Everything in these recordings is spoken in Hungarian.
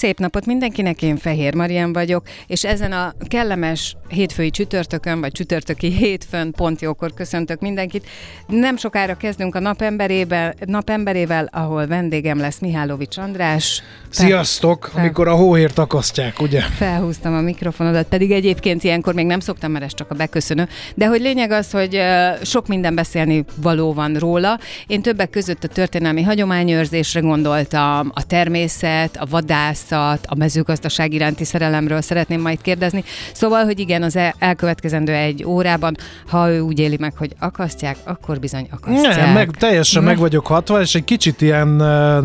Szép napot mindenkinek, én Fehér Marian vagyok, és ezen a kellemes hétfői csütörtökön, vagy csütörtöki hétfőn pont jókor köszöntök mindenkit. Nem sokára kezdünk a napemberével, napemberével ahol vendégem lesz Mihálovics András. Sziasztok, fel, amikor a hóért akasztják, ugye? Felhúztam a mikrofonodat, pedig egyébként ilyenkor még nem szoktam, mert ez csak a beköszönő. De hogy lényeg az, hogy sok minden beszélni való van róla. Én többek között a történelmi hagyományőrzésre gondoltam, a természet, a vadász, természet, a mezőgazdaság iránti szerelemről szeretném majd kérdezni. Szóval, hogy igen, az elkövetkezendő egy órában, ha ő úgy éli meg, hogy akasztják, akkor bizony akasztják. Nem, meg, teljesen meg vagyok hatva, és egy kicsit ilyen uh,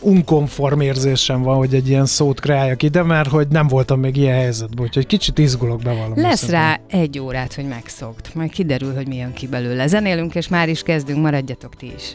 unkonform érzésem van, hogy egy ilyen szót kreáljak ide, mert hogy nem voltam még ilyen helyzetben, úgyhogy kicsit izgulok bevallom. Lesz összetlen. rá egy órát, hogy megszokt. Majd kiderül, hogy mi jön ki belőle. Zenélünk, és már is kezdünk, maradjatok ti is.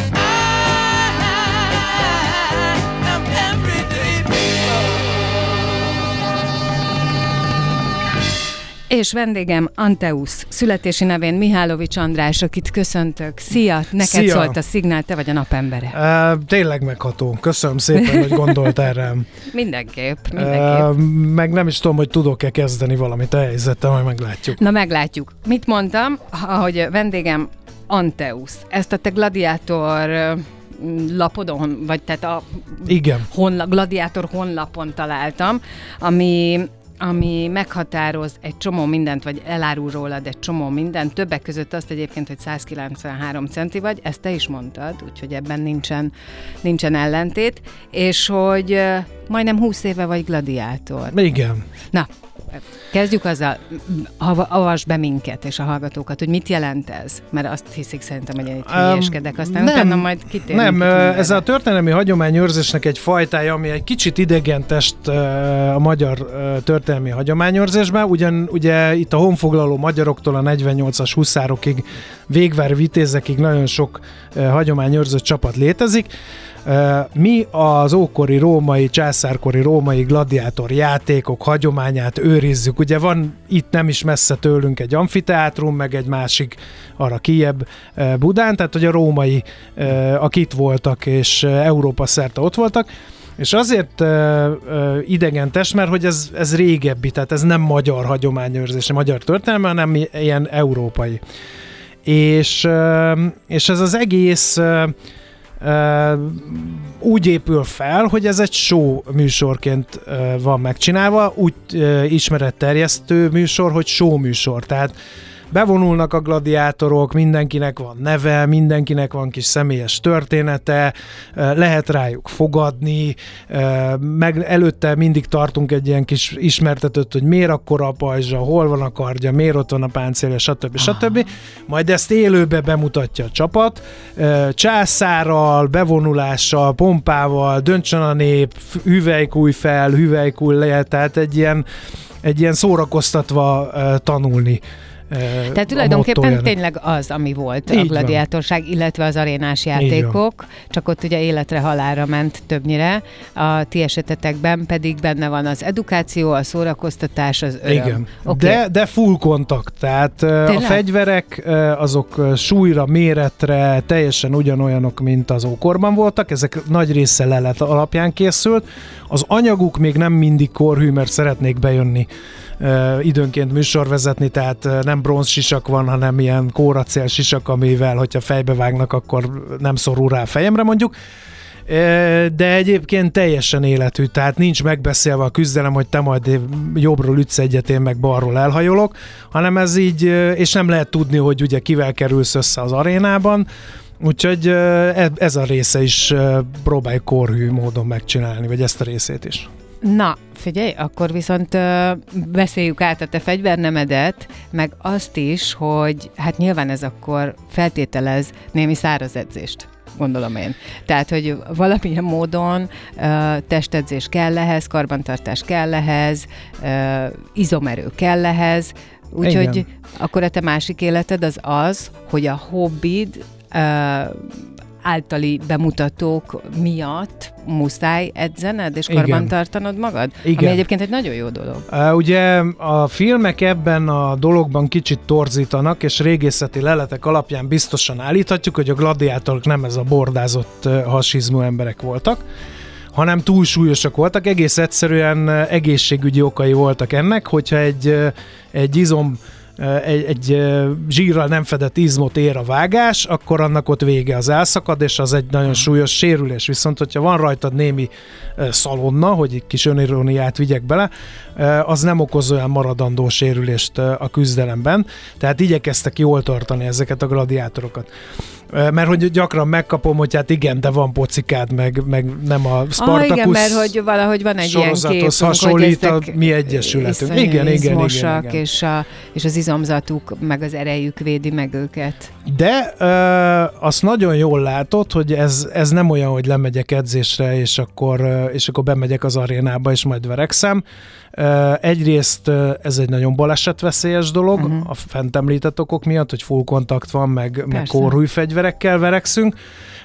És vendégem Anteusz, születési nevén Mihálovics András, akit köszöntök. Szia, neked Szia. szólt a szignál, te vagy a napembere. Uh, tényleg megható. Köszönöm szépen, hogy gondolt erre. mindenképp, mindenképp. Uh, meg nem is tudom, hogy tudok-e kezdeni valamit a helyzettel, majd meglátjuk. Na meglátjuk. Mit mondtam, hogy vendégem Anteusz. Ezt a te gladiátor lapodon, vagy tehát a Igen. Honla, gladiátor honlapon találtam, ami ami meghatároz egy csomó mindent, vagy elárul rólad egy csomó mindent, többek között azt egyébként, hogy 193 centi vagy, ezt te is mondtad, úgyhogy ebben nincsen, nincsen ellentét, és hogy majdnem 20 éve vagy gladiátor. Igen. Na, Kezdjük azzal, avasd be minket és a hallgatókat, hogy mit jelent ez? Mert azt hiszik szerintem, hogy én itt hülyéskedek, aztán nem, utána majd kitérünk. Nem, ez a történelmi hagyományőrzésnek egy fajtája, ami egy kicsit idegen test a magyar történelmi hagyományőrzésben, ugyan ugye itt a honfoglaló magyaroktól a 48-as huszárokig, végvár vitézekig nagyon sok hagyományőrző csapat létezik, mi az ókori római, császárkori római gladiátor játékok hagyományát őrizzük. Ugye van itt nem is messze tőlünk egy amfiteátrum, meg egy másik arra kiebb Budán, tehát hogy a római, akik itt voltak, és Európa szerte ott voltak, és azért uh, uh, idegen test, mert hogy ez, ez régebbi, tehát ez nem magyar hagyományőrzés, magyar történelme, hanem ilyen európai. És, uh, és ez az egész uh, úgy épül fel, hogy ez egy show műsorként van megcsinálva, úgy ismeretterjesztő műsor, hogy show műsor, tehát bevonulnak a gladiátorok, mindenkinek van neve, mindenkinek van kis személyes története, lehet rájuk fogadni, meg előtte mindig tartunk egy ilyen kis ismertetőt, hogy miért akkor a pajzsa, hol van a kardja, miért ott van a páncélja, stb. stb. Majd ezt élőbe bemutatja a csapat, császárral, bevonulással, pompával, döntsön a nép, hüvelykúj fel, hüvelykúj le, tehát egy ilyen, egy ilyen szórakoztatva tanulni tehát tulajdonképpen tényleg az, ami volt Így a gladiátorság, van. illetve az arénás játékok, csak ott ugye életre halára ment többnyire. A ti esetetekben pedig benne van az edukáció, a szórakoztatás, az öröm. Igen, okay. de, de full kontakt, tehát tényleg? a fegyverek azok súlyra, méretre teljesen ugyanolyanok, mint az ókorban voltak, ezek nagy része lelet alapján készült. Az anyaguk még nem mindig korhű, mert szeretnék bejönni időnként műsor vezetni, tehát nem bronz sisak van, hanem ilyen kóracél sisak, amivel, hogyha fejbe vágnak, akkor nem szorul rá a fejemre mondjuk de egyébként teljesen életű, tehát nincs megbeszélve a küzdelem, hogy te majd jobbról ütsz egyet, én meg balról elhajolok, hanem ez így, és nem lehet tudni, hogy ugye kivel kerülsz össze az arénában, Úgyhogy e- ez a része is próbálj korhű módon megcsinálni, vagy ezt a részét is. Na, figyelj, akkor viszont uh, beszéljük át a te fegyvernemedet, meg azt is, hogy hát nyilván ez akkor feltételez némi száraz edzést gondolom én. Tehát, hogy valamilyen módon uh, testedzés kell ehhez, karbantartás kell ehhez, uh, izomerő kell ehhez, úgyhogy akkor a te másik életed az az, hogy a hobbid uh, általi bemutatók miatt muszáj edzened és karban tartanod magad? Igen. Ami egyébként egy nagyon jó dolog. Uh, ugye a filmek ebben a dologban kicsit torzítanak, és régészeti leletek alapján biztosan állíthatjuk, hogy a gladiátorok nem ez a bordázott hasizmú emberek voltak hanem túlsúlyosak voltak, egész egyszerűen egészségügyi okai voltak ennek, hogyha egy, egy izom egy, egy zsírral nem fedett izmot ér a vágás, akkor annak ott vége az elszakad, és az egy nagyon súlyos sérülés. Viszont, hogyha van rajtad némi szalonna, hogy egy kis öniróniát vigyek bele, az nem okoz olyan maradandó sérülést a küzdelemben. Tehát igyekeztek jól tartani ezeket a gladiátorokat mert hogy gyakran megkapom, hogy hát igen, de van pocikád, meg, meg nem a Spartacus ah, igen, mert hogy valahogy van egy ilyen képünk, hasonlít a mi egyesületünk. Igen, igen, igen, igen, igen. És, a, és az izomzatuk, meg az erejük védi meg őket. De ö, azt nagyon jól látod, hogy ez, ez nem olyan, hogy lemegyek edzésre, és akkor, és akkor bemegyek az arénába, és majd verekszem. Egyrészt ez egy nagyon balesetveszélyes dolog, uh-huh. a fent említett okok miatt, hogy full kontakt van, meg, meg korúj fegyverekkel verekszünk.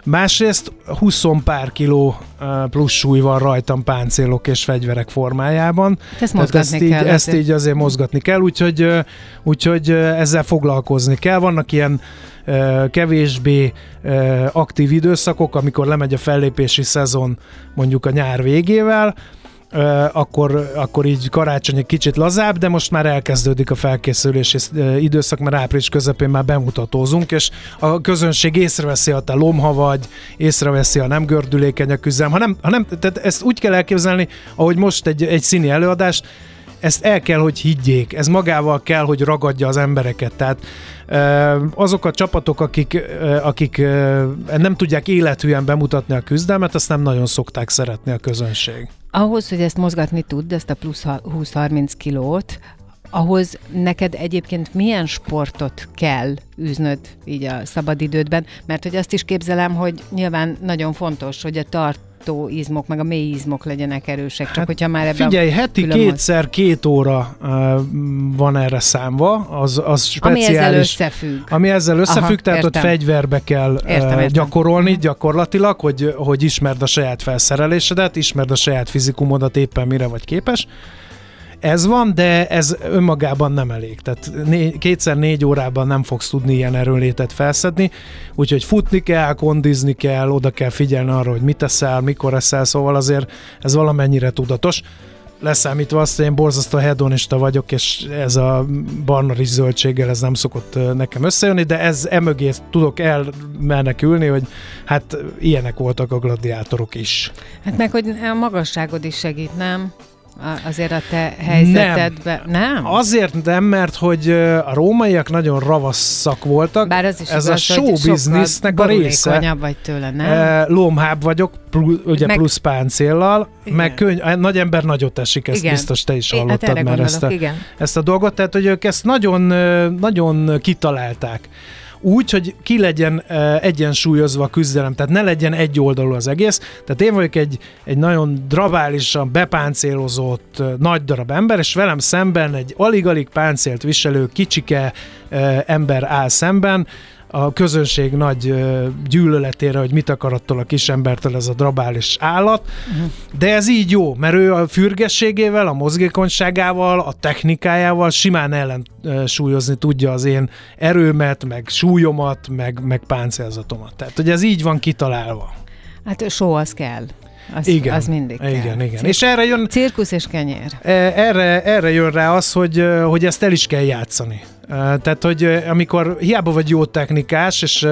Másrészt 20 pár kiló plusz súly van rajtam páncélok és fegyverek formájában. Ezt mozgatni ezt így, kell. Ezt így azért mozgatni kell, úgyhogy, úgyhogy ezzel foglalkozni kell. Vannak ilyen kevésbé aktív időszakok, amikor lemegy a fellépési szezon mondjuk a nyár végével, akkor, akkor így karácsony egy kicsit lazább, de most már elkezdődik a felkészülési időszak, mert április közepén már bemutatózunk, és a közönség észreveszi, ha te lomha vagy, észreveszi, ha nem gördülékeny a küzdelem, ha nem, ha nem, tehát ezt úgy kell elképzelni, ahogy most egy, egy színi előadást, ezt el kell, hogy higgyék, ez magával kell, hogy ragadja az embereket. Tehát azok a csapatok, akik, akik nem tudják élethűen bemutatni a küzdelmet, azt nem nagyon szokták szeretni a közönség. Ahhoz, hogy ezt mozgatni tudd, ezt a plusz 20-30 kilót, ahhoz neked egyébként milyen sportot kell űznöd így a szabadidődben? Mert hogy azt is képzelem, hogy nyilván nagyon fontos, hogy a tart izmok, meg a mély izmok legyenek erősek, csak hát hogyha már ebben Figyelj, heti különböz... kétszer két óra uh, van erre számva, az, az speciális. Ami ezzel összefügg. Ami ezzel összefügg, Aha, tehát értem. ott fegyverbe kell értem, értem. gyakorolni gyakorlatilag, hogy, hogy ismerd a saját felszerelésedet, ismerd a saját fizikumodat éppen mire vagy képes, ez van, de ez önmagában nem elég. Tehát né- kétszer négy órában nem fogsz tudni ilyen erőlétet felszedni, úgyhogy futni kell, kondizni kell, oda kell figyelni arra, hogy mit eszel, mikor eszel, szóval azért ez valamennyire tudatos leszámítva azt, hogy én borzasztó hedonista vagyok, és ez a barna rizs zöldséggel ez nem szokott nekem összejönni, de ez emögé tudok elmenekülni, hogy hát ilyenek voltak a gladiátorok is. Hát meg, hogy a magasságod is segít, nem? Azért a te helyzetedben. Nem. nem. Azért nem, mert hogy a rómaiak nagyon ravasszak voltak. Bár az is Ez igaz, a show businessnek a része. vagy tőle, nem? Lomhább vagyok, plusz, ugye meg, plusz páncéllal, igen. meg könny, nagy ember nagyot esik, ezt igen. biztos te is hallottad hát már ezt a, igen. ezt a dolgot, tehát hogy ők ezt nagyon, nagyon kitalálták úgy, hogy ki legyen egyensúlyozva a küzdelem, tehát ne legyen egy oldalú az egész. Tehát én vagyok egy, egy nagyon drabálisan bepáncélozott uh, nagy darab ember, és velem szemben egy alig-alig páncélt viselő kicsike ember áll szemben, a közönség nagy gyűlöletére, hogy mit akar attól a kisembertől ez a drabális állat, uh-huh. de ez így jó, mert ő a fürgességével, a mozgékonyságával, a technikájával simán ellensúlyozni tudja az én erőmet, meg súlyomat, meg, meg páncélzatomat. Tehát, hogy ez így van kitalálva. Hát só az kell. Az, igen, az mindig kell. Igen, igen. Cirkusz, és erre jön... Cirkusz és kenyér. E, erre, erre jön rá az, hogy, hogy ezt el is kell játszani. Tehát, hogy amikor hiába vagy jó technikás, és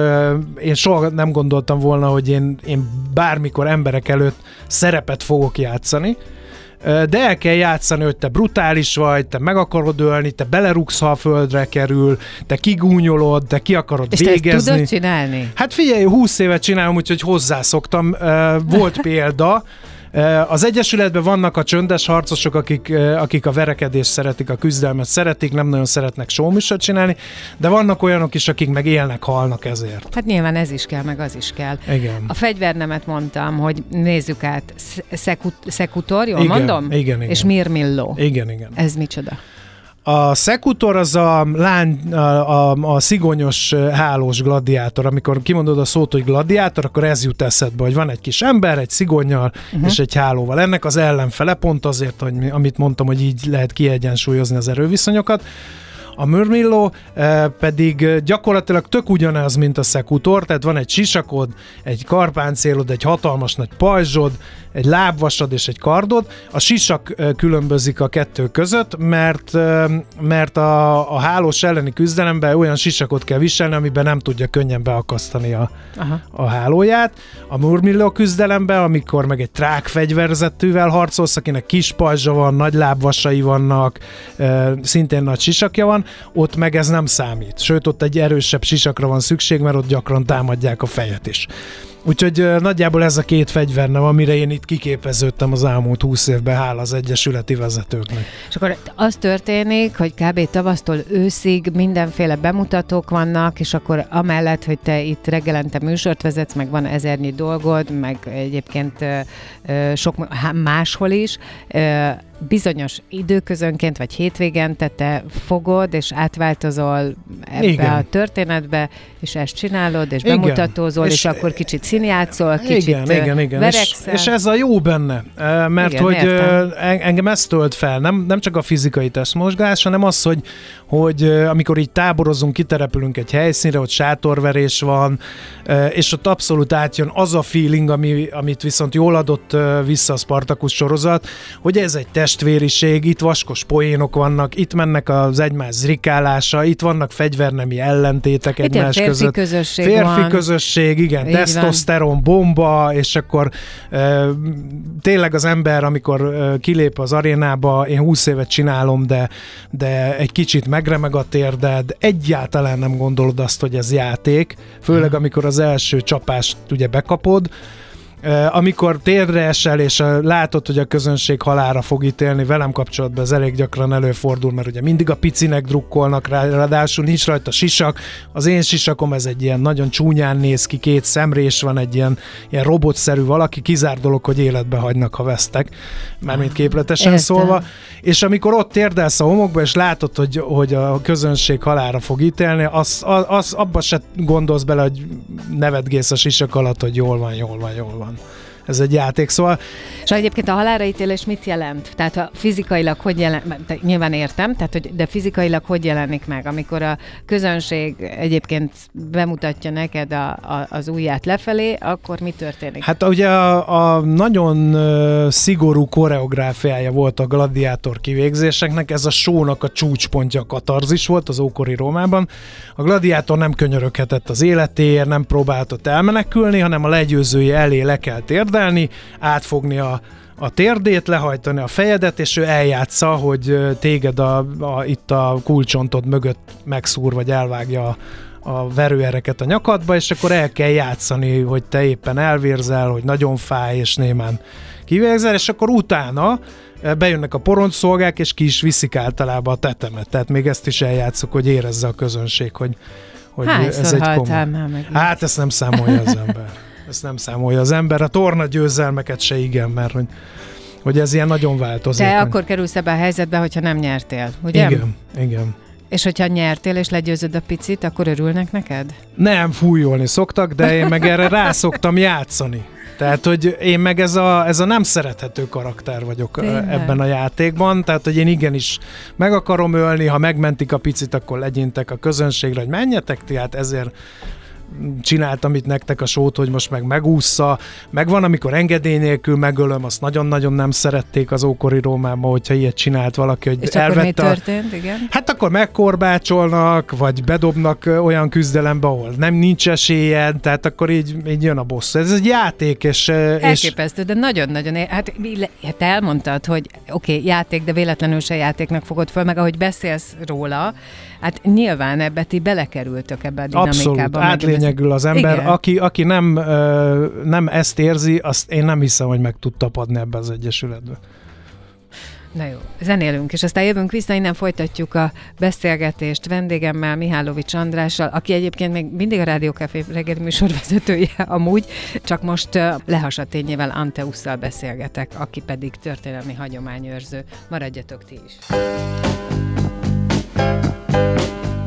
én soha nem gondoltam volna, hogy én, én bármikor emberek előtt szerepet fogok játszani, de el kell játszani, hogy te brutális vagy, te meg akarod ölni, te belerugsz, ha a földre kerül, te kigúnyolod, te ki akarod És végezni. ezt tudod csinálni? Hát figyelj, 20 évet csinálom, úgyhogy hozzászoktam. Volt példa, az Egyesületben vannak a csöndes harcosok, akik, akik a verekedést szeretik, a küzdelmet szeretik, nem nagyon szeretnek showműsort csinálni, de vannak olyanok is, akik meg élnek, halnak ezért. Hát nyilván ez is kell, meg az is kell. Igen. A fegyvernemet mondtam, hogy nézzük át. Szekut, szekutor, jól igen, mondom? Igen, igen. És mirmilló. Igen, igen. Ez micsoda? A szekutor az a, lány, a, a, a szigonyos hálós gladiátor. Amikor kimondod a szót, hogy gladiátor, akkor ez jut eszedbe, hogy van egy kis ember, egy szigonnyal uh-huh. és egy hálóval. Ennek az ellenfele pont azért, hogy mi, amit mondtam, hogy így lehet kiegyensúlyozni az erőviszonyokat. A mörmilló eh, pedig gyakorlatilag tök ugyanaz, mint a szekutor, tehát van egy sisakod, egy karpáncélod, egy hatalmas nagy pajzsod, egy lábvasad és egy kardod. A sisak eh, különbözik a kettő között, mert, eh, mert a, a hálós elleni küzdelemben olyan sisakot kell viselni, amiben nem tudja könnyen beakasztani a, Aha. a hálóját. A murmilló küzdelemben, amikor meg egy trák fegyverzetűvel harcolsz, akinek kis pajzsa van, nagy lábvasai vannak, szintén nagy sisakja van, ott meg ez nem számít. Sőt, ott egy erősebb sisakra van szükség, mert ott gyakran támadják a fejet is. Úgyhogy nagyjából ez a két fegyvernem, amire én itt kiképeződtem az elmúlt húsz évben, hála az egyesületi vezetőknek. És akkor az történik, hogy kb. tavasztól őszig mindenféle bemutatók vannak, és akkor amellett, hogy te itt reggelente műsort vezetsz, meg van ezernyi dolgod, meg egyébként sok máshol is, bizonyos időközönként, vagy hétvégente te fogod, és átváltozol ebbe igen. a történetbe, és ezt csinálod, és igen. bemutatózol, és, és akkor kicsit színjátszol, kicsit igen, igen, igen. És, és ez a jó benne, mert igen, hogy értem. engem ezt tölt fel, nem, nem csak a fizikai testmozgás, hanem az, hogy, hogy amikor így táborozunk, kiterepülünk egy helyszínre, ott sátorverés van, és ott abszolút átjön az a feeling, ami, amit viszont jól adott vissza a Spartacus sorozat, hogy ez egy testvériség, itt vaskos poénok vannak, itt mennek az egymás zrikálása, itt vannak fegyvernemi ellentétek itt egymás férfi között. Közösség férfi van. közösség, igen, Így tesztoszteron bomba, és akkor e, tényleg az ember, amikor e, kilép az arénába, én 20 évet csinálom, de, de egy kicsit megremeg a térded, egyáltalán nem gondolod azt, hogy ez játék, főleg mhm. amikor az első csapást ugye bekapod, amikor térdre esel, és látod, hogy a közönség halára fog ítélni, velem kapcsolatban ez elég gyakran előfordul, mert ugye mindig a picinek drukkolnak rá, ráadásul nincs rajta sisak. Az én sisakom ez egy ilyen nagyon csúnyán néz ki, két szemrés van, egy ilyen, ilyen robotszerű valaki, kizár dolog, hogy életbe hagynak, ha vesztek, mármint képletesen Értem. szólva. És amikor ott térdelsz a homokba, és látod, hogy, hogy a közönség halára fog ítélni, az, az, az abba se gondolsz bele, hogy nevetgész a sisak alatt, hogy jól van, jól van, jól van on. Ez egy játék, szóval... És egyébként a halálra ítélés mit jelent? Tehát a fizikailag hogy jelenik, nyilván értem, tehát, hogy, de fizikailag hogy jelenik meg, amikor a közönség egyébként bemutatja neked a, a, az ujját lefelé, akkor mi történik? Hát ugye a, a nagyon szigorú koreográfiája volt a gladiátor kivégzéseknek, ez a sónak a csúcspontja a katarzis volt az ókori Rómában. A gladiátor nem könyöröghetett az életéért, nem próbáltott elmenekülni, hanem a legyőzője elé le kell térni, érdelni, átfogni a, a térdét, lehajtani a fejedet, és ő eljátsza, hogy téged a, a, itt a kulcsontod mögött megszúr, vagy elvágja a, a verőereket a nyakadba, és akkor el kell játszani, hogy te éppen elvérzel, hogy nagyon fáj, és némán kivégzel, és akkor utána bejönnek a poroncszolgák, és ki is viszik általában a tetemet. Tehát még ezt is eljátszuk, hogy érezze a közönség, hogy, hogy ez egy komoly. Hát ezt nem számolja az ember. Ezt nem számolja az ember. A torna győzelmeket se igen, mert hogy, hogy ez ilyen nagyon változik. De akkor kerülsz ebbe a helyzetbe, hogyha nem nyertél, ugye? Igen, igen. És hogyha nyertél és legyőzöd a picit, akkor örülnek neked? Nem, fújolni szoktak, de én meg erre rá szoktam játszani. Tehát, hogy én meg ez a, ez a nem szerethető karakter vagyok Tényleg? ebben a játékban, tehát, hogy én igenis meg akarom ölni, ha megmentik a picit, akkor legyintek a közönségre, hogy menjetek ti, hát ezért csináltam itt nektek a sót, hogy most meg megúszza, meg van, amikor engedély nélkül megölöm, azt nagyon-nagyon nem szerették az ókori Rómában, hogyha ilyet csinált valaki, hogy És elvette akkor mi történt, igen? Hát akkor megkorbácsolnak, vagy bedobnak olyan küzdelembe, ahol nem nincs esélyed, tehát akkor így, így jön a boss. Ez egy játék, és, ö, és Elképesztő, de nagyon-nagyon, hát, hát elmondtad, hogy oké, okay, játék, de véletlenül se játéknak fogod föl, meg ahogy beszélsz róla, hát nyilván ebbe ti belekerültök ebbe a dinamikába. Abszolút, átlényegül az ember. Igen. Aki, aki nem, ö, nem ezt érzi, azt én nem hiszem, hogy meg tud tapadni ebbe az egyesületbe. Na jó, zenélünk, és aztán jövünk vissza, innen folytatjuk a beszélgetést vendégemmel, Mihálovics Andrással, aki egyébként még mindig a Rádió Café reggeli műsorvezetője amúgy, csak most lehasatényével Anteusszal beszélgetek, aki pedig történelmi hagyományőrző. Maradjatok ti is.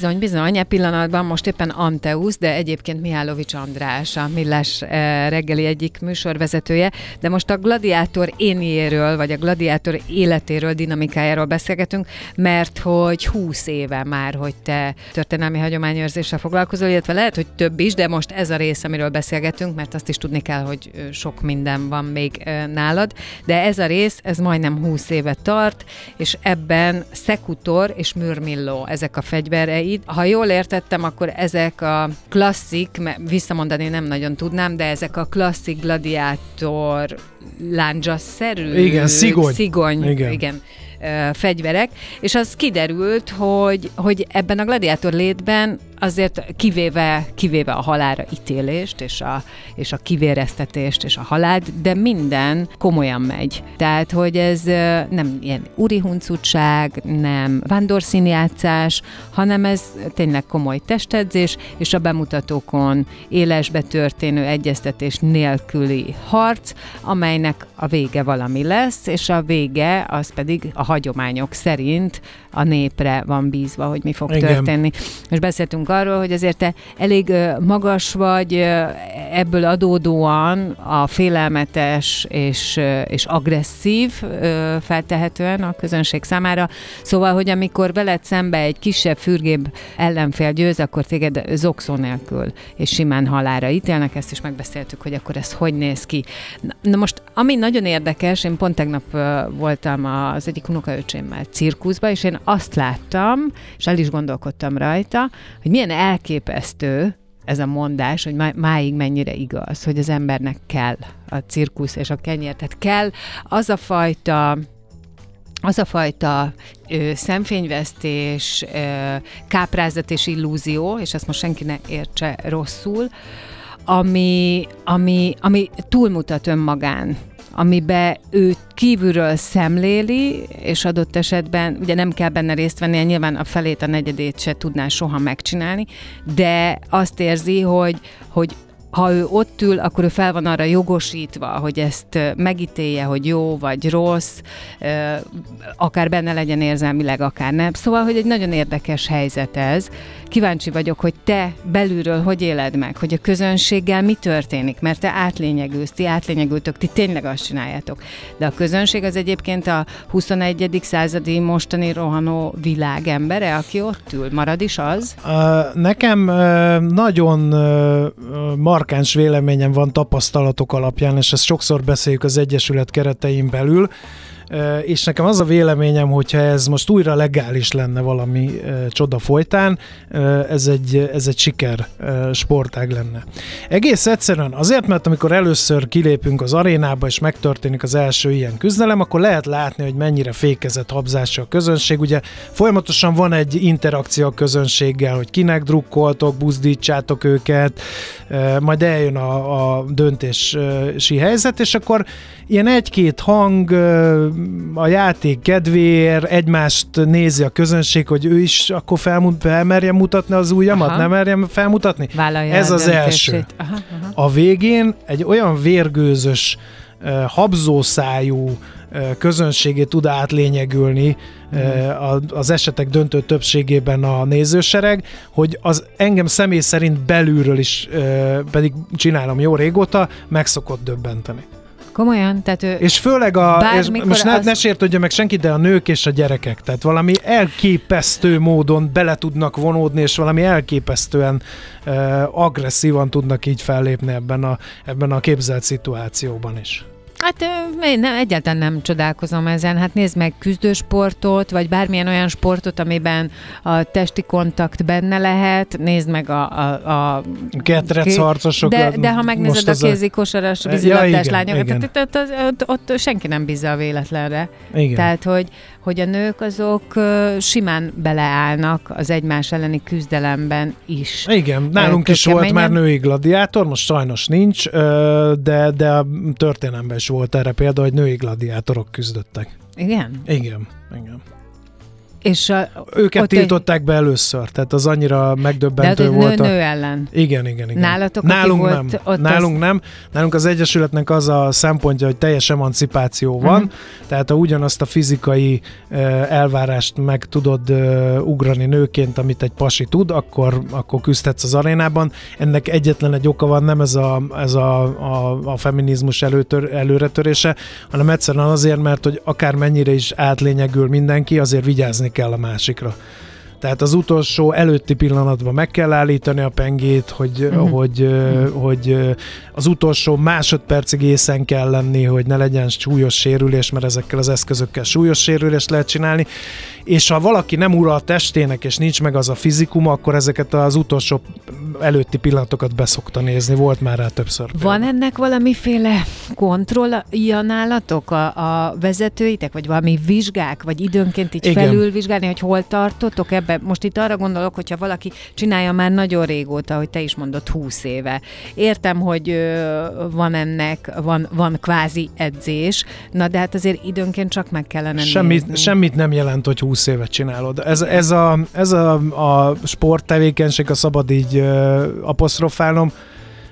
Bizony, bizony, e pillanatban most éppen Anteusz, de egyébként Mihálovics András, a Millás eh, reggeli egyik műsorvezetője, de most a gladiátor énjéről, vagy a gladiátor életéről, dinamikájáról beszélgetünk, mert hogy 20 éve már, hogy te történelmi hagyományőrzéssel foglalkozol, illetve lehet, hogy több is, de most ez a rész, amiről beszélgetünk, mert azt is tudni kell, hogy sok minden van még nálad, de ez a rész, ez majdnem 20 éve tart, és ebben Szekutor és Mürmilló, ezek a fegyvereid. Ha jól értettem, akkor ezek a klasszik, mert visszamondani nem nagyon tudnám, de ezek a klasszik gladiátor láncsaszerű, Igen, szigony. szigony Igen. igen. fegyverek, és az kiderült, hogy, hogy ebben a gladiátor létben azért kivéve, kivéve a halára ítélést, és a, és a kivéreztetést, és a halált, de minden komolyan megy. Tehát, hogy ez nem ilyen úri huncutság, nem vándorszínjátszás, hanem ez tényleg komoly testedzés, és a bemutatókon élesbe történő egyeztetés nélküli harc, amelynek a vége valami lesz, és a vége az pedig a hagyományok szerint a népre van bízva, hogy mi fog Igen. történni. És beszéltünk arról, hogy azért te elég magas vagy, ebből adódóan a félelmetes és, és agresszív feltehetően a közönség számára. Szóval, hogy amikor veled szembe egy kisebb, fürgébb ellenfél győz, akkor téged zokszó nélkül és simán halára ítélnek, ezt is megbeszéltük, hogy akkor ez hogy néz ki. Na, most, ami nagyon érdekes, én pont tegnap voltam az egyik unokaöcsémmel cirkuszba, és én azt láttam, és el is gondolkodtam rajta, hogy milyen elképesztő ez a mondás, hogy má- máig mennyire igaz, hogy az embernek kell a cirkusz és a kenyér. Tehát kell az a fajta az a fajta ö, szemfényvesztés, ö, káprázat és illúzió, és ezt most senki ne értse rosszul, ami, ami, ami túlmutat önmagán amibe ő kívülről szemléli, és adott esetben ugye nem kell benne részt vennie, nyilván a felét, a negyedét se tudná soha megcsinálni, de azt érzi, hogy, hogy ha ő ott ül, akkor ő fel van arra jogosítva, hogy ezt megítélje, hogy jó vagy rossz, akár benne legyen érzelmileg, akár nem. Szóval, hogy egy nagyon érdekes helyzet ez. Kíváncsi vagyok, hogy te belülről hogy éled meg, hogy a közönséggel mi történik, mert te átlényegülsz, ti átlényegültök, ti tényleg azt csináljátok. De a közönség az egyébként a 21. századi mostani rohanó világ embere, aki ott ül. Marad is az? Nekem nagyon ö, markáns véleményem van tapasztalatok alapján, és ezt sokszor beszéljük az Egyesület keretein belül, és nekem az a véleményem, hogyha ez most újra legális lenne valami csoda folytán, ez egy, ez egy siker sportág lenne. Egész egyszerűen azért, mert amikor először kilépünk az arénába, és megtörténik az első ilyen küzdelem, akkor lehet látni, hogy mennyire fékezett habzása a közönség. Ugye folyamatosan van egy interakció a közönséggel, hogy kinek drukkoltok, buzdítsátok őket, majd eljön a, a döntési helyzet, és akkor ilyen egy-két hang a játék kedvéért egymást nézi a közönség, hogy ő is akkor felmut, felmerje mutatni az ujjamat, Aha. nem merje felmutatni. Vállalja Ez az első. Aha, aha. A végén egy olyan vérgőzös, habzószájú, közönségét tud átlényegülni az esetek döntő többségében a nézősereg, hogy az engem személy szerint belülről is pedig csinálom jó régóta, meg szokott döbbenteni. Komolyan? Tehát ő és főleg a, és most ne, az... ne sértődjön meg senki, de a nők és a gyerekek, tehát valami elképesztő módon bele tudnak vonódni, és valami elképesztően uh, agresszívan tudnak így fellépni ebben a, ebben a képzelt szituációban is. Hát én nem, egyáltalán nem csodálkozom ezen. Hát nézd meg küzdősportot, vagy bármilyen olyan sportot, amiben a testi kontakt benne lehet. Nézd meg a... a, a Ketrec harcosok. De, de ha megnézed a kézi kosaras, vízilabdás ja, lányokat, ott, ott, ott, ott senki nem bízza a véletlenre. Igen. Tehát, hogy hogy a nők azok simán beleállnak az egymás elleni küzdelemben is. Igen, nálunk is volt már női gladiátor, most sajnos nincs, de, de a történelemben is volt erre példa, hogy női gladiátorok küzdöttek. Igen? Igen, igen. És a, Őket tiltották egy... be először, tehát az annyira megdöbbentő De volt. Nő, a... nő ellen. Igen, igen, igen. Nálatok, Nálunk volt, nem. Ott Nálunk az... nem. Nálunk az Egyesületnek az a szempontja, hogy teljes emancipáció van, uh-huh. tehát ha ugyanazt a fizikai elvárást meg tudod ugrani nőként, amit egy pasi tud, akkor, akkor küzdhetsz az arénában. Ennek egyetlen egy oka van, nem ez a, ez a, a, a feminizmus előtör, előretörése, hanem egyszerűen azért, mert hogy akár mennyire is átlényegül mindenki, azért vigyázni kell a másikra. Tehát az utolsó előtti pillanatban meg kell állítani a pengét, hogy, uh-huh. hogy, uh-huh. hogy az utolsó másodpercig észen kell lenni, hogy ne legyen súlyos sérülés, mert ezekkel az eszközökkel súlyos sérülést lehet csinálni. És ha valaki nem ura a testének, és nincs meg az a fizikum, akkor ezeket az utolsó előtti pillanatokat beszokta nézni. Volt már rá többször. Van ennek valamiféle kontrollja nálatok a, a vezetőitek, vagy valami vizsgák, vagy időnként így Igen. felülvizsgálni, hogy hol tartotok ebben? Most itt arra gondolok, hogyha valaki csinálja már nagyon régóta, hogy te is mondod 20 éve. Értem, hogy van ennek, van, van kvázi edzés, na de hát azért időnként csak meg kellene semmit, nézni. Semmit nem jelent, hogy 20 évet csinálod. Ez, ez, a, ez a, a sporttevékenység, a szabad így uh, apostrofálnom,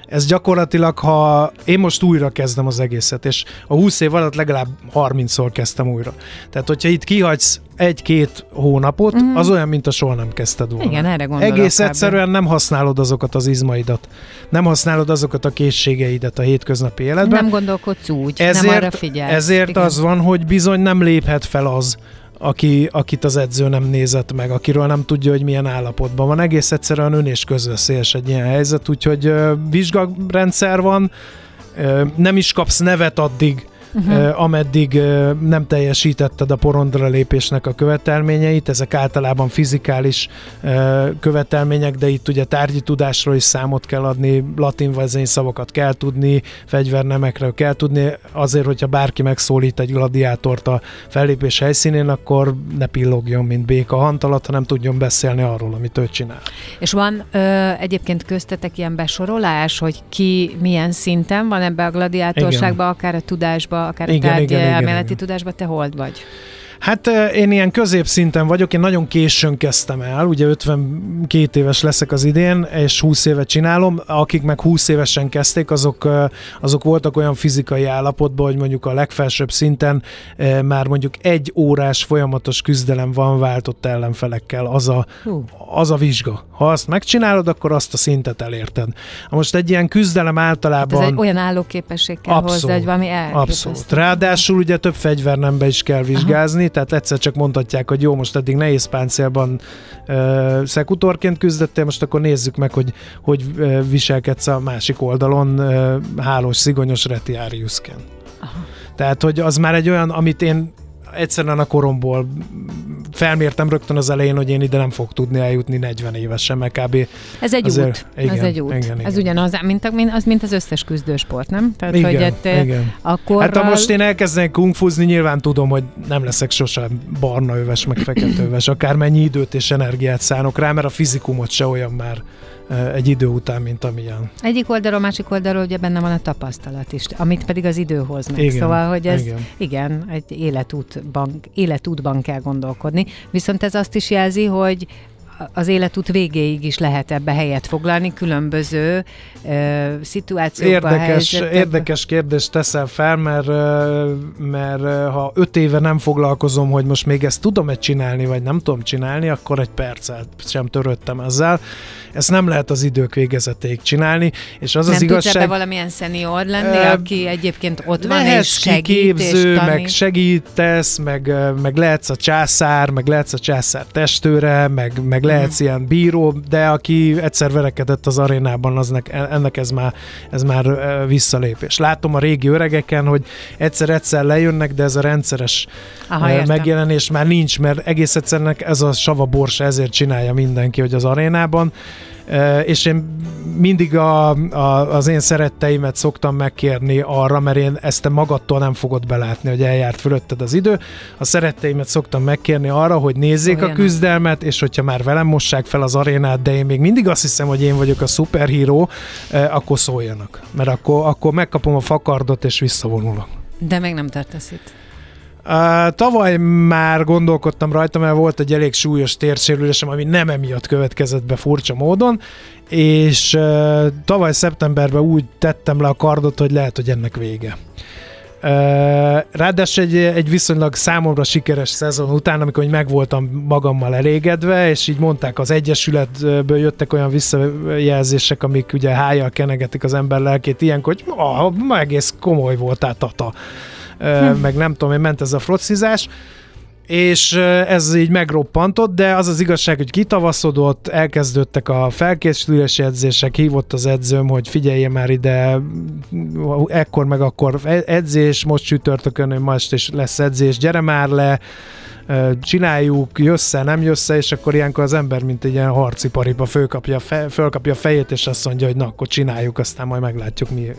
ez gyakorlatilag, ha én most újra kezdem az egészet, és a 20 év alatt legalább 30-szor kezdtem újra. Tehát, hogyha itt kihagysz egy-két hónapot, mm. az olyan, mint a soha nem kezdted volna. Igen, erre gondolok. Egész egyszerűen nem használod azokat az izmaidat. Nem használod azokat a készségeidet a hétköznapi életben. Nem gondolkodsz úgy, ezért, nem arra figyelsz. Ezért Igen. az van, hogy bizony nem léphet fel az, aki, akit az edző nem nézett meg, akiről nem tudja, hogy milyen állapotban van. Egész egyszerűen ön és közveszélyes egy ilyen helyzet, úgyhogy vizsgarendszer van, nem is kapsz nevet addig, uh-huh. ameddig nem teljesítetted a porondra lépésnek a követelményeit. Ezek általában fizikális követelmények, de itt ugye tárgyi tudásról is számot kell adni, latin szavakat kell tudni, fegyvernemekről kell tudni, azért, hogyha bárki megszólít egy gladiátort a fellépés helyszínén, akkor ne pillogjon, mint béka hantalat, hanem tudjon beszélni arról, amit ő csinál. És van ö, egyébként köztetek ilyen besorolás, hogy ki milyen szinten van ebbe a gladiátorságba, Igen. akár a tudásba, akár igen, a tárgy igen, elméleti igen, tudásban, te hold vagy? Hát én ilyen középszinten vagyok, én nagyon későn kezdtem el, ugye 52 éves leszek az idén, és 20 évet csinálom, akik meg 20 évesen kezdték, azok, azok voltak olyan fizikai állapotban, hogy mondjuk a legfelsőbb szinten már mondjuk egy órás folyamatos küzdelem van váltott ellenfelekkel, az a, az a vizsga. Ha azt megcsinálod, akkor azt a szintet elérted. Most egy ilyen küzdelem általában... Hát ez egy olyan állóképesség kell abszolút, hozzá, hogy valami elképesztő. Abszolút. Ráadásul ugye több fegyvernembe is kell vizsgázni, Aha. Tehát egyszer csak mondhatják, hogy jó, most eddig nehéz páncélban uh, szekutorként küzdöttél, most akkor nézzük meg, hogy hogy viselkedsz a másik oldalon uh, hálós, szigonyos retiáriusként. Tehát, hogy az már egy olyan, amit én egyszerűen a koromból felmértem rögtön az elején, hogy én ide nem fog tudni eljutni 40 évesen, meg kb. Ez egy azért, út. Igen, ez egy út. Igen, igen. Ez ugyanaz, mint, az, mint az összes küzdősport, nem? Tehát, igen, hogy ett, igen. Akkor hát ha most én elkezdenek kungfuzni, nyilván tudom, hogy nem leszek sosem barna öves, meg fekete öves, akármennyi időt és energiát szánok rá, mert a fizikumot se olyan már egy idő után, mint amilyen. Egyik oldalról, másik oldalról ugye benne van a tapasztalat is, amit pedig az idő hoz meg. Igen, szóval, hogy ez igen, igen egy életútban, életútban kell gondolkodni. Viszont ez azt is jelzi, hogy az életút végéig is lehet ebbe helyet foglalni, különböző ö, szituációkban, Érdekes, helyzetekben. érdekes kérdést teszel fel, mert, mert ha öt éve nem foglalkozom, hogy most még ezt tudom-e csinálni, vagy nem tudom csinálni, akkor egy percet sem törődtem ezzel. Ezt nem lehet az idők végezetéig csinálni, és az nem az igazság... ebbe valamilyen szenior lenni, Ö, aki egyébként ott van és segít kiképző, és tanít? meg segítesz, meg, meg lehetsz a császár, meg lehetsz a császár testőre, meg, meg lehetsz ilyen bíró, de aki egyszer verekedett az arénában, aznak, ennek ez már, ez már visszalépés. Látom a régi öregeken, hogy egyszer-egyszer lejönnek, de ez a rendszeres Aha, értem. megjelenés már nincs, mert egész egyszerűen ez a sava borsa ezért csinálja mindenki, hogy az arénában. Ö, és én mindig a, a, az én szeretteimet szoktam megkérni arra, mert én ezt te magadtól nem fogod belátni, hogy eljárt fölötted az idő. A szeretteimet szoktam megkérni arra, hogy nézzék a Szóljanak. küzdelmet, és hogyha már velem mossák fel az arénát, de én még mindig azt hiszem, hogy én vagyok a szuperhíró, eh, akkor szóljanak. Mert akkor, akkor megkapom a fakardot, és visszavonulok. De még nem tartasz itt. Uh, tavaly már gondolkodtam rajta, mert volt egy elég súlyos térsérülésem, ami nem emiatt következett be furcsa módon, és uh, tavaly szeptemberben úgy tettem le a kardot, hogy lehet, hogy ennek vége. Uh, ráadásul egy, egy viszonylag számomra sikeres szezon után, amikor így meg voltam magammal elégedve, és így mondták, az Egyesületből jöttek olyan visszajelzések, amik ugye hájjal kenegetik az ember lelkét, ilyenkor, hogy ah, egész komoly voltál, tata meg nem tudom, hogy ment ez a frocizás, és ez így megroppantott, de az az igazság, hogy kitavaszodott, elkezdődtek a felkészülési edzések, hívott az edzőm, hogy figyelje már ide, ekkor meg akkor edzés, most csütörtökön, most is lesz edzés, gyere már le, csináljuk, jössze, nem jössze, és akkor ilyenkor az ember, mint egy ilyen harci pariba fölkapja, fe, fölkapja a fejét, és azt mondja, hogy na, akkor csináljuk, aztán majd meglátjuk, mi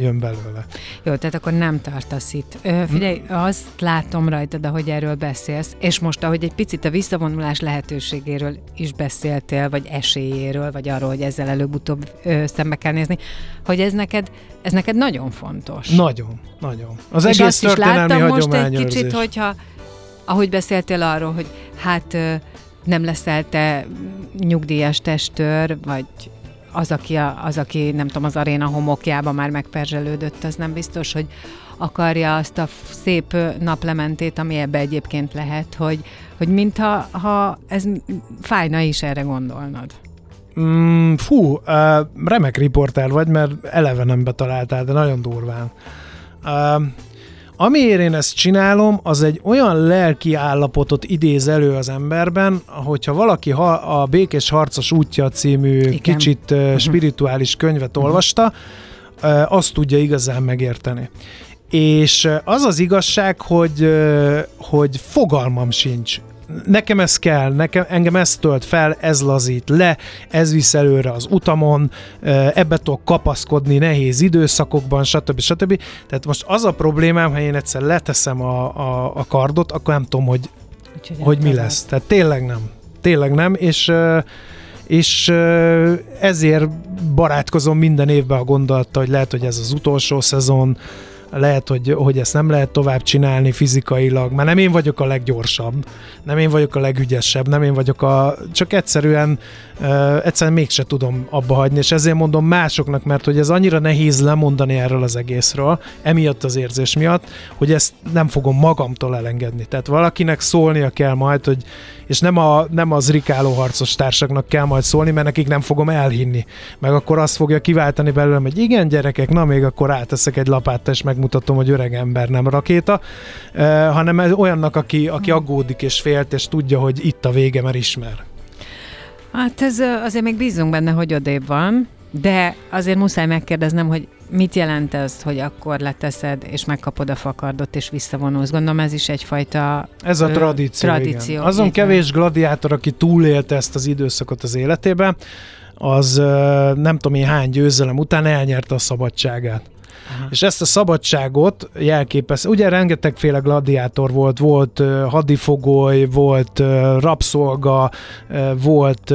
jön belőle. Jó, tehát akkor nem tartasz itt. Figyelj, azt látom rajtad, ahogy erről beszélsz, és most, ahogy egy picit a visszavonulás lehetőségéről is beszéltél, vagy esélyéről, vagy arról, hogy ezzel előbb-utóbb szembe kell nézni, hogy ez neked, ez neked nagyon fontos. Nagyon, nagyon. Az és egész azt is láttam most egy kicsit, hogyha, ahogy beszéltél arról, hogy hát nem leszel te nyugdíjas testőr, vagy az aki, a, az, aki nem tudom, az aréna homokjába már megperzselődött, az nem biztos, hogy akarja azt a szép naplementét, ami ebbe egyébként lehet, hogy, hogy mintha ha ez fájna is erre gondolnod. Mm, fú, uh, remek riporter vagy, mert eleve nem betaláltál, de nagyon durván. Uh, amiért én ezt csinálom, az egy olyan lelki állapotot idéz elő az emberben, hogyha valaki ha, a Békés Harcos útja című Igen. kicsit uh, spirituális könyvet olvasta, uh, azt tudja igazán megérteni. És az az igazság, hogy, hogy fogalmam sincs. Nekem ez kell, nekem, engem ez tölt fel, ez lazít le, ez visz előre az utamon, ö, ebbe tudok kapaszkodni nehéz időszakokban, stb. stb. Tehát most az a problémám, ha én egyszer leteszem a, a, a kardot, akkor nem tudom, hogy, Úgyhogy hogy mi lesz. Tehát tényleg nem. Tényleg nem, és ö, és ö, ezért barátkozom minden évben a gondolattal, hogy lehet, hogy ez az utolsó szezon, lehet, hogy, hogy ezt nem lehet tovább csinálni fizikailag, mert nem én vagyok a leggyorsabb, nem én vagyok a legügyesebb, nem én vagyok a... Csak egyszerűen, uh, egyszerűen mégse tudom abba hagyni, és ezért mondom másoknak, mert hogy ez annyira nehéz lemondani erről az egészről, emiatt az érzés miatt, hogy ezt nem fogom magamtól elengedni. Tehát valakinek szólnia kell majd, hogy és nem, a, nem az rikáló harcos társaknak kell majd szólni, mert nekik nem fogom elhinni. Meg akkor azt fogja kiváltani belőlem, hogy igen, gyerekek, na még akkor áteszek egy lapáttal, és megmutatom, hogy öreg ember nem rakéta, uh, hanem olyannak, aki, aki aggódik és félt, és tudja, hogy itt a vége, mert ismer. Hát ez azért még bízunk benne, hogy odébb van, de azért muszáj megkérdeznem, hogy mit jelent ez, hogy akkor leteszed, és megkapod a fakardot, és visszavonulsz. Gondolom ez is egyfajta... Ez a Ö, tradíció. tradíció, Igen. Azon kevés gladiátor, aki túlélte ezt az időszakot az életében, az nem tudom én hány győzelem után elnyerte a szabadságát. Aha. És ezt a szabadságot jelképez. Ugye rengetegféle gladiátor volt, volt hadifogoly, volt rabszolga, volt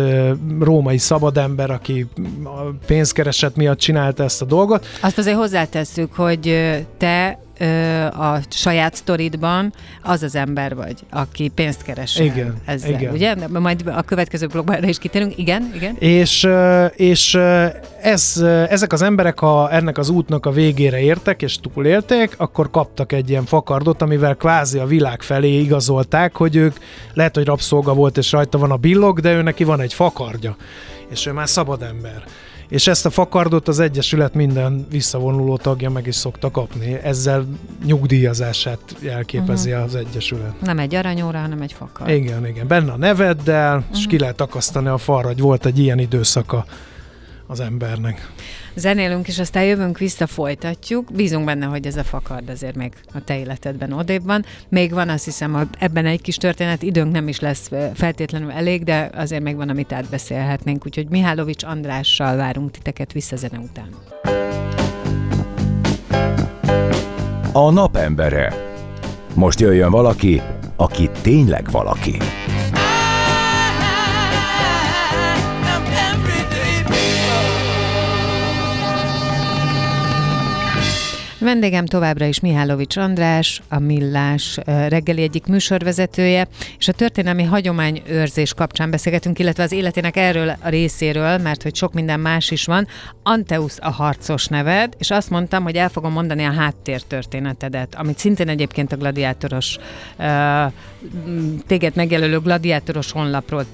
római szabadember, aki pénzkereset miatt csinálta ezt a dolgot. Azt azért hozzátesszük, hogy te a saját sztoridban az az ember vagy, aki pénzt keres Igen, ezzel, igen. ugye? Majd a következő blogban erre is kitérünk. Igen, igen. És, és ez, ezek az emberek, ha ennek az útnak a végére értek és túlélték, akkor kaptak egy ilyen fakardot, amivel kvázi a világ felé igazolták, hogy ők lehet, hogy rabszolga volt és rajta van a billog, de ő neki van egy fakardja, és ő már szabad ember. És ezt a fakardot az Egyesület minden visszavonuló tagja meg is szokta kapni. Ezzel nyugdíjazását jelképezi uh-huh. az Egyesület. Nem egy aranyóra, hanem egy fakar. Igen, igen. Benne a neveddel, uh-huh. és ki lehet akasztani a falra, hogy volt egy ilyen időszaka az embernek. Zenélünk, és aztán jövünk vissza, folytatjuk. Bízunk benne, hogy ez a fakard azért még a te életedben odébb van. Még van, azt hiszem, hogy ebben egy kis történet, időnk nem is lesz feltétlenül elég, de azért még van, amit átbeszélhetnénk. Úgyhogy Mihálovics Andrással várunk titeket vissza zene után. A napembere. Most jöjjön valaki, aki tényleg valaki. Vendégem továbbra is Mihálovics András, a Millás reggeli egyik műsorvezetője, és a történelmi hagyományőrzés kapcsán beszélgetünk, illetve az életének erről a részéről, mert hogy sok minden más is van. Anteusz a harcos neved, és azt mondtam, hogy el fogom mondani a háttértörténetedet, amit szintén egyébként a gladiátoros, téged megjelölő gladiátoros honlapról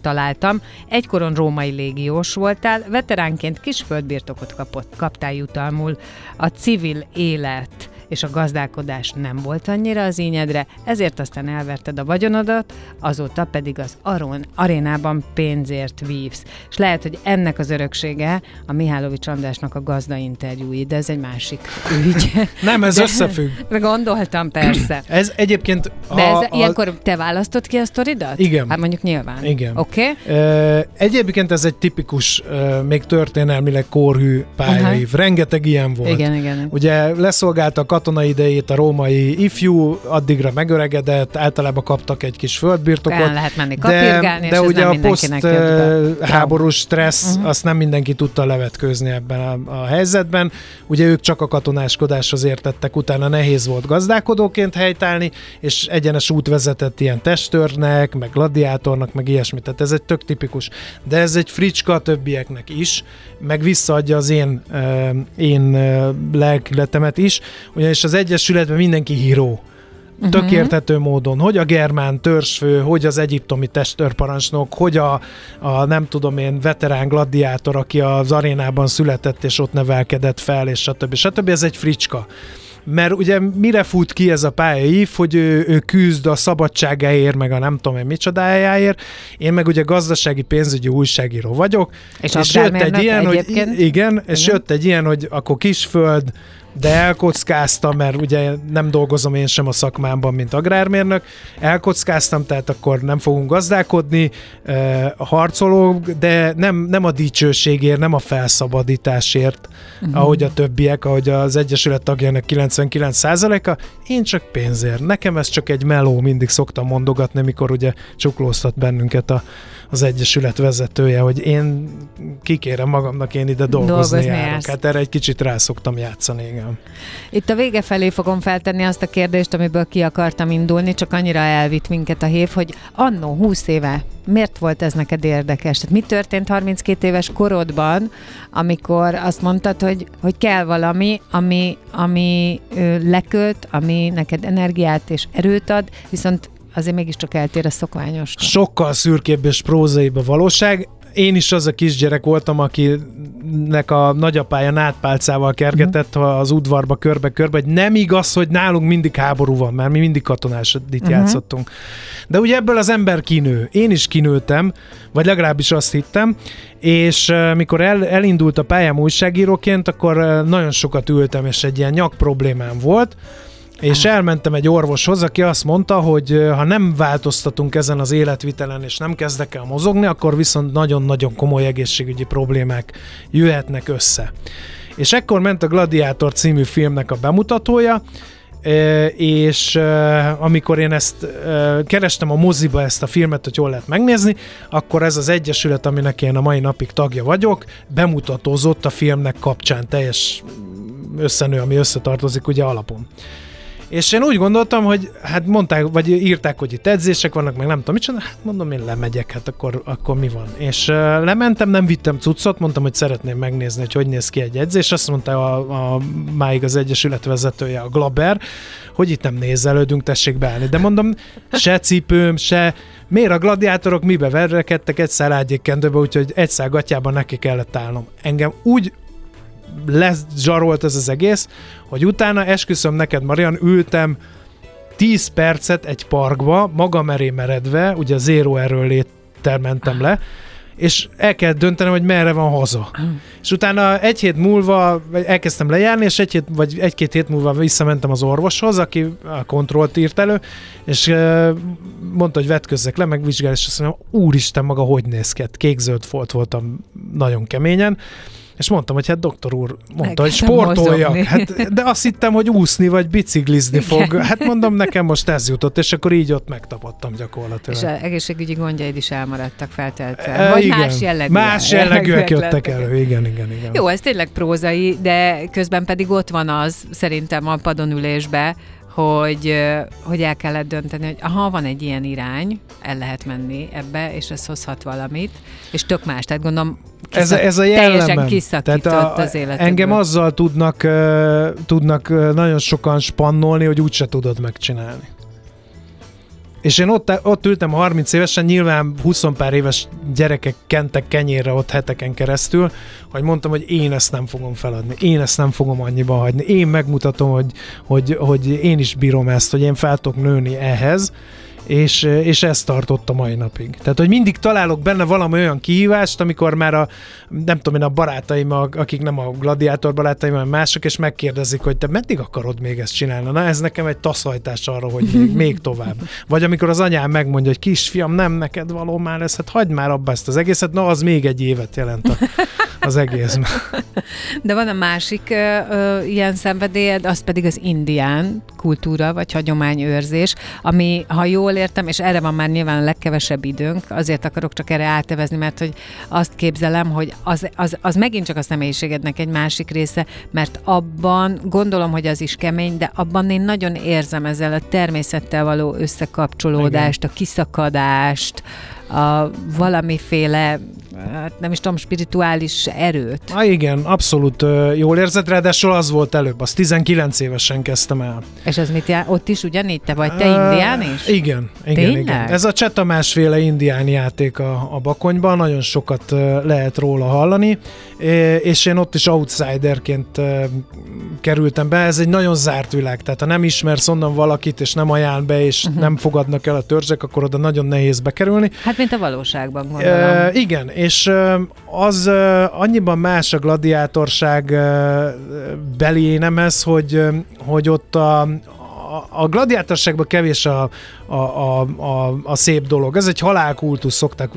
találtam. Egykoron római légiós voltál, veteránként kis földbirtokot kapott, kaptál jutalmul. A civil élet és a gazdálkodás nem volt annyira az ínyedre, ezért aztán elverted a vagyonodat, azóta pedig az Aron arénában pénzért vívsz. És lehet, hogy ennek az öröksége a Mihálovics Andrásnak a gazda interjúi, de ez egy másik ügy. Nem, ez De- összefügg. Gondoltam, persze. Ez egyébként... De ez, a, ilyenkor te választod ki a sztoridat? Igen. Hát mondjuk nyilván. Igen. Oké? Okay? Egyébként ez egy tipikus, még történelmileg korhű pályaív. Rengeteg ilyen volt. Igen, igen. Ugye leszolgálta a katonai idejét a római ifjú, addigra megöregedett, általában kaptak egy kis földbirtokot. El lehet menni de, de ugye a poszt háborús stressz, uh-huh. azt nem mindenki tudta levetkőzni ebben a, a helyzetben. Ugye ők csak a katonáskodáshoz értettek, utána nehéz volt gazdálkodóként helytállni, és egyenes út vezetett ilyen testőrnek, meg gladiátornak, meg ilyesmit. Tehát ez egy tök tipikus. De ez egy fricska a többieknek is, meg visszaadja az én, én lelkületemet is, ugyanis az Egyesületben mindenki híró tök Mhm. érthető módon, hogy a germán törzsfő, hogy az egyiptomi testőrparancsnok, hogy a, a nem tudom én veterán gladiátor, aki az arénában született és ott nevelkedett fel, és stb. stb. Ez egy fricska. Mert ugye mire fut ki ez a pályaív, hogy ő, ő küzd a szabadságáért, meg a nem tudom én micsodájáért. Én meg ugye gazdasági pénzügyi újságíró vagyok. És, és jött egy ilyen, hogy egyébként? igen, és Igen. jött egy ilyen, hogy akkor kisföld, de elkockáztam, mert ugye nem dolgozom én sem a szakmámban, mint agrármérnök. Elkockáztam, tehát akkor nem fogunk gazdálkodni, eh, harcolók, de nem, nem a dicsőségért, nem a felszabadításért, uh-huh. ahogy a többiek, ahogy az Egyesület tagjának 99%-a, én csak pénzért. Nekem ez csak egy meló, mindig szoktam mondogatni, mikor ugye csuklóztat bennünket a, az Egyesület vezetője, hogy én kikérem magamnak, én ide dolgozni, Dolgozni járok. jársz. Hát erre egy kicsit rá szoktam játszani, igen. Itt a vége felé fogom feltenni azt a kérdést, amiből ki akartam indulni, csak annyira elvitt minket a hév, hogy annó 20 éve miért volt ez neked érdekes? Tehát mi történt 32 éves korodban, amikor azt mondtad, hogy, hogy kell valami, ami, ami ö, leköt, ami neked energiát és erőt ad, viszont azért mégiscsak eltér a szokványos. Sokkal szürkébb és prózaibb a valóság. Én is az a kisgyerek voltam, akinek a nagyapája nátpálcával kergetett uh-huh. az udvarba körbe-körbe, hogy nem igaz, hogy nálunk mindig háború van, mert mi mindig katonásodit uh-huh. játszottunk. De ugye ebből az ember kinő. Én is kinőttem, vagy legalábbis azt hittem, és mikor el, elindult a pályám újságíróként, akkor nagyon sokat ültem, és egy ilyen nyak problémám volt, és elmentem egy orvoshoz, aki azt mondta, hogy ha nem változtatunk ezen az életvitelen, és nem kezdek el mozogni, akkor viszont nagyon-nagyon komoly egészségügyi problémák jöhetnek össze. És ekkor ment a Gladiátor című filmnek a bemutatója, és amikor én ezt kerestem a moziba ezt a filmet, hogy hol lehet megnézni, akkor ez az egyesület, aminek én a mai napig tagja vagyok, bemutatózott a filmnek kapcsán teljes összenő, ami összetartozik ugye alapon. És én úgy gondoltam, hogy hát mondták, vagy írták, hogy itt edzések vannak, meg nem tudom mit hát mondom, én lemegyek, hát akkor, akkor mi van. És uh, lementem, nem vittem cuccot, mondtam, hogy szeretném megnézni, hogy hogy néz ki egy edzés. Azt mondta a, a máig az Egyesület vezetője, a Glaber, hogy itt nem nézelődünk, tessék beállni. De mondom, se cipőm, se miért a gladiátorok mibe verrekedtek egy szalágyékkendőbe, úgyhogy egy szál gatyában neki kellett állnom. Engem úgy lezsarolt ez az egész, hogy utána esküszöm neked, Marian, ültem 10 percet egy parkba, magam eré meredve, ugye zéro erről léttel mentem le, és el kell döntenem, hogy merre van haza. és utána egy hét múlva elkezdtem lejárni, és egy hét, vagy egy-két hét múlva visszamentem az orvoshoz, aki a kontrollt írt elő, és mondta, hogy vetközzek le, megvizsgál, és azt mondom, úristen, maga hogy néz ki? Hát kék-zöld folt voltam nagyon keményen, és mondtam, hogy hát doktor úr mondta, hogy sportoljak. Hát, de azt hittem, hogy úszni vagy biciklizni Igen. fog. Hát mondom, nekem most ez jutott, és akkor így ott megtapadtam gyakorlatilag. És az egészségügyi gondjaid is elmaradtak felteltve. E, vagy igen. más jellegűek. Más jellegűek jöttek elő, igen, igen, igen. Jó, ez tényleg prózai, de közben pedig ott van az, szerintem a padonülésbe, hogy, hogy el kellett dönteni, hogy ha van egy ilyen irány, el lehet menni ebbe, és ez hozhat valamit, és tök más. Tehát gondolom, kiszak, ez, ez a jellemem. kiszakított Tehát a, az életedből. Engem azzal tudnak, uh, tudnak uh, nagyon sokan spannolni, hogy úgyse tudod megcsinálni. És én ott, ott ültem 30 évesen, nyilván 20 pár éves gyerekek kentek kenyérre ott heteken keresztül, hogy mondtam, hogy én ezt nem fogom feladni, én ezt nem fogom annyiba hagyni, én megmutatom, hogy, hogy, hogy én is bírom ezt, hogy én fel tudok nőni ehhez, és, és ezt tartott a mai napig. Tehát, hogy mindig találok benne valami olyan kihívást, amikor már a, nem tudom én, a barátaim, akik nem a gladiátor barátaim, hanem mások, és megkérdezik, hogy te meddig akarod még ezt csinálni? Na, ez nekem egy taszajtás arra, hogy még, még tovább. Vagy amikor az anyám megmondja, hogy kisfiam, nem neked való már ez, hát hagyd már abba ezt az egészet, na, az még egy évet jelent a, az egész. De van a másik ö, ö, ilyen szenvedélyed, az pedig az indián kultúra, vagy hagyományőrzés, ami, ha jól értem, és erre van már nyilván a legkevesebb időnk, azért akarok csak erre átevezni, mert hogy azt képzelem, hogy az, az, az megint csak a személyiségednek egy másik része, mert abban gondolom, hogy az is kemény, de abban én nagyon érzem ezzel a természettel való összekapcsolódást, Igen. a kiszakadást, a valamiféle hát nem is tudom, spirituális erőt. Ah, igen, abszolút jól érzed, ráadásul az volt előbb, az 19 évesen kezdtem el. És ez mit jár? Ott is ugyanígy? Te vagy te indián is? Igen, igen, Tényleg? igen. Ez a Csetamásféle indián játék a, a Bakonyban, nagyon sokat lehet róla hallani, és én ott is outsiderként kerültem be. Ez egy nagyon zárt világ, tehát ha nem ismersz onnan valakit, és nem ajánl be, és uh-huh. nem fogadnak el a törzsek, akkor oda nagyon nehéz bekerülni. Hát, mint a valóságban, gondolom. Uh, igen, és az annyiban más a gladiátorság beli énemhez, hogy, hogy ott a, a gladiátorságban kevés a, a, a, a, a szép dolog. Ez egy halálkultusz, szoktak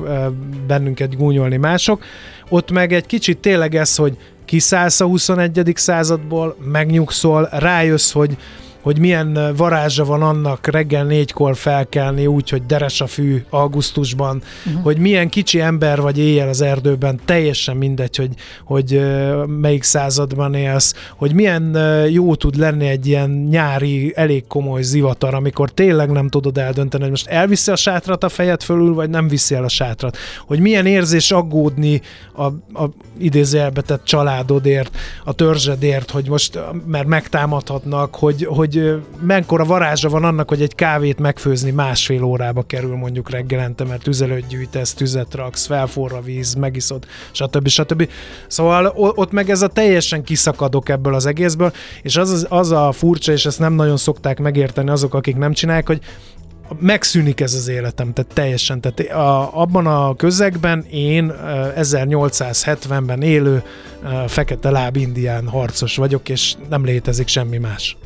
bennünket gúnyolni mások. Ott meg egy kicsit tényleg ez, hogy kiszállsz a 21. századból, megnyugszol, rájössz, hogy hogy milyen varázsa van annak reggel négykor felkelni úgy, hogy deres a fű augusztusban, uh-huh. hogy milyen kicsi ember vagy éjjel az erdőben, teljesen mindegy, hogy, hogy melyik században élsz, hogy milyen jó tud lenni egy ilyen nyári, elég komoly zivatar, amikor tényleg nem tudod eldönteni, hogy most elviszi a sátrat a fejed fölül, vagy nem viszi el a sátrat. Hogy milyen érzés aggódni a, a idézőjelbe tett családodért, a törzsedért, hogy most, mert megtámadhatnak, hogy, hogy hogy mekkora varázsa van annak, hogy egy kávét megfőzni másfél órába kerül mondjuk reggelente, mert tüzelőt gyűjtesz, tüzet raksz, felforra a víz, megiszod, stb. stb. Szóval ott meg ez a teljesen kiszakadok ebből az egészből, és az, az, a furcsa, és ezt nem nagyon szokták megérteni azok, akik nem csinálják, hogy megszűnik ez az életem, tehát teljesen. Tehát a, abban a közegben én 1870-ben élő fekete láb indián harcos vagyok, és nem létezik semmi más.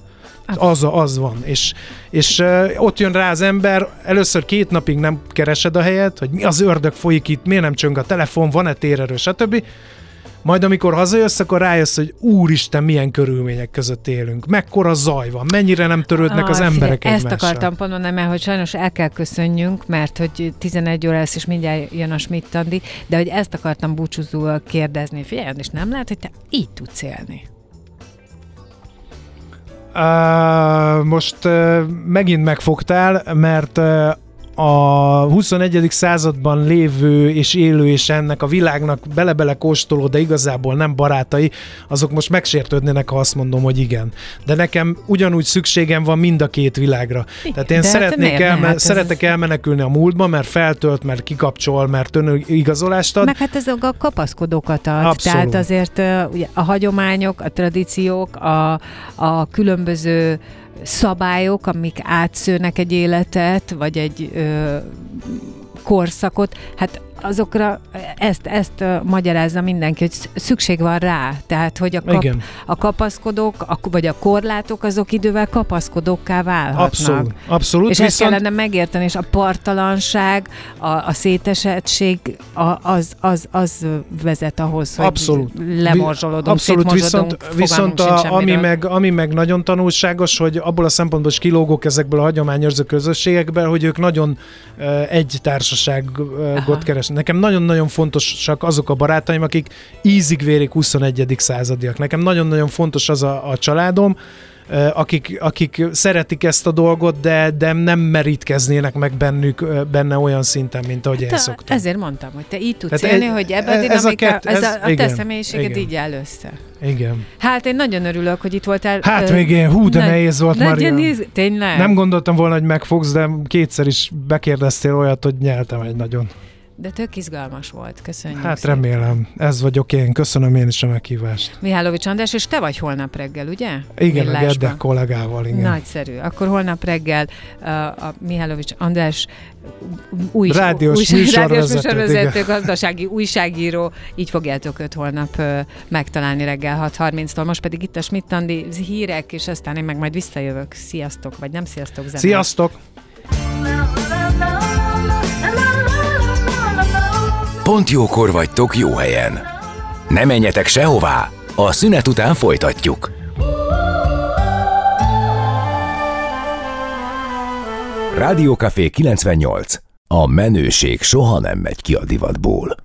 Az, az van. És, és ott jön rá az ember, először két napig nem keresed a helyet, hogy mi az ördög folyik itt, miért nem csöng a telefon, van-e térerő, stb. Majd amikor hazajössz, akkor rájössz, hogy úristen, milyen körülmények között élünk. Mekkora zaj van, mennyire nem törődnek ah, az emberek figyelj, Ezt akartam pont mondani, mert hogy sajnos el kell köszönjünk, mert hogy 11 óra lesz, és mindjárt jön a Schmidt de hogy ezt akartam búcsúzóval kérdezni. Figyelj, és nem lehet, hogy te így tudsz élni. Most megint megfogtál, mert a 21. században lévő és élő és ennek a világnak bele-bele kóstoló, de igazából nem barátai, azok most megsértődnének, ha azt mondom, hogy igen. De nekem ugyanúgy szükségem van mind a két világra. Tehát én hát szeretnék ne? elme- Hát ez- szeretek elmenekülni a múltba, mert feltölt, mert kikapcsol, mert önigazolást ad. Meg hát ez a kapaszkodókat ad. Abszolút. Tehát azért a hagyományok, a tradíciók, a, a különböző szabályok, amik átszőnek egy életet, vagy egy ö, korszakot, hát azokra ezt, ezt magyarázza mindenki, hogy sz- szükség van rá. Tehát, hogy a, kap, Igen. a kapaszkodók, a, vagy a korlátok, azok idővel kapaszkodókká válhatnak. Abszolút. Abszolút. És ezt viszont... kellene megérteni, és a partalanság, a, a szétesettség, a, az, az, az vezet ahhoz, hogy Abszolút. lemorzsolódunk, Abszolút, viszont, viszont a, ami, meg, ami meg nagyon tanulságos, hogy abból a szempontból is kilógok ezekből a hagyományőrző közösségekből, hogy ők nagyon egy társaságot Aha. keresnek. Nekem nagyon-nagyon fontosak azok a barátaim, akik ízig-vérig 21. századiak. Nekem nagyon-nagyon fontos az a, a családom, akik, akik szeretik ezt a dolgot, de, de nem merítkeznének meg bennük, benne olyan szinten, mint ahogy én Te, szoktam. ezért mondtam, hogy te így tudsz Tehát élni, egy- hogy ebben a ez a kett- ez, ez- a, a te igen, személyiséged igen. így áll össze. Igen. Hát én nagyon örülök, hogy itt voltál. Hát Ö, még én, hú, de nagy- nehéz volt, Maria. néz, tényleg? Nem gondoltam volna, hogy megfogsz, de kétszer is bekérdeztél olyat, hogy nyeltem egy nagyon. De tök izgalmas volt, köszönjük Hát szépen. remélem, ez vagyok én. Köszönöm én is a meghívást. Mihálovics András, és te vagy holnap reggel, ugye? Igen, a Millásban. Gedde kollégával, igen. Nagyszerű. Akkor holnap reggel uh, a Mihálovics András új, Rádiós új, műsorvezető, rádiós műsorvezető, igen. gazdasági újságíró, így fogjátok őt holnap uh, megtalálni reggel 6.30-tól. Most pedig itt a Schmidt Andi hírek, és aztán én meg majd visszajövök. Sziasztok, vagy nem sziasztok, zene. Sziasztok! Pont jókor vagytok jó helyen. Ne menjetek sehová, a szünet után folytatjuk. Rádiókafé 98. A menőség soha nem megy ki a divatból.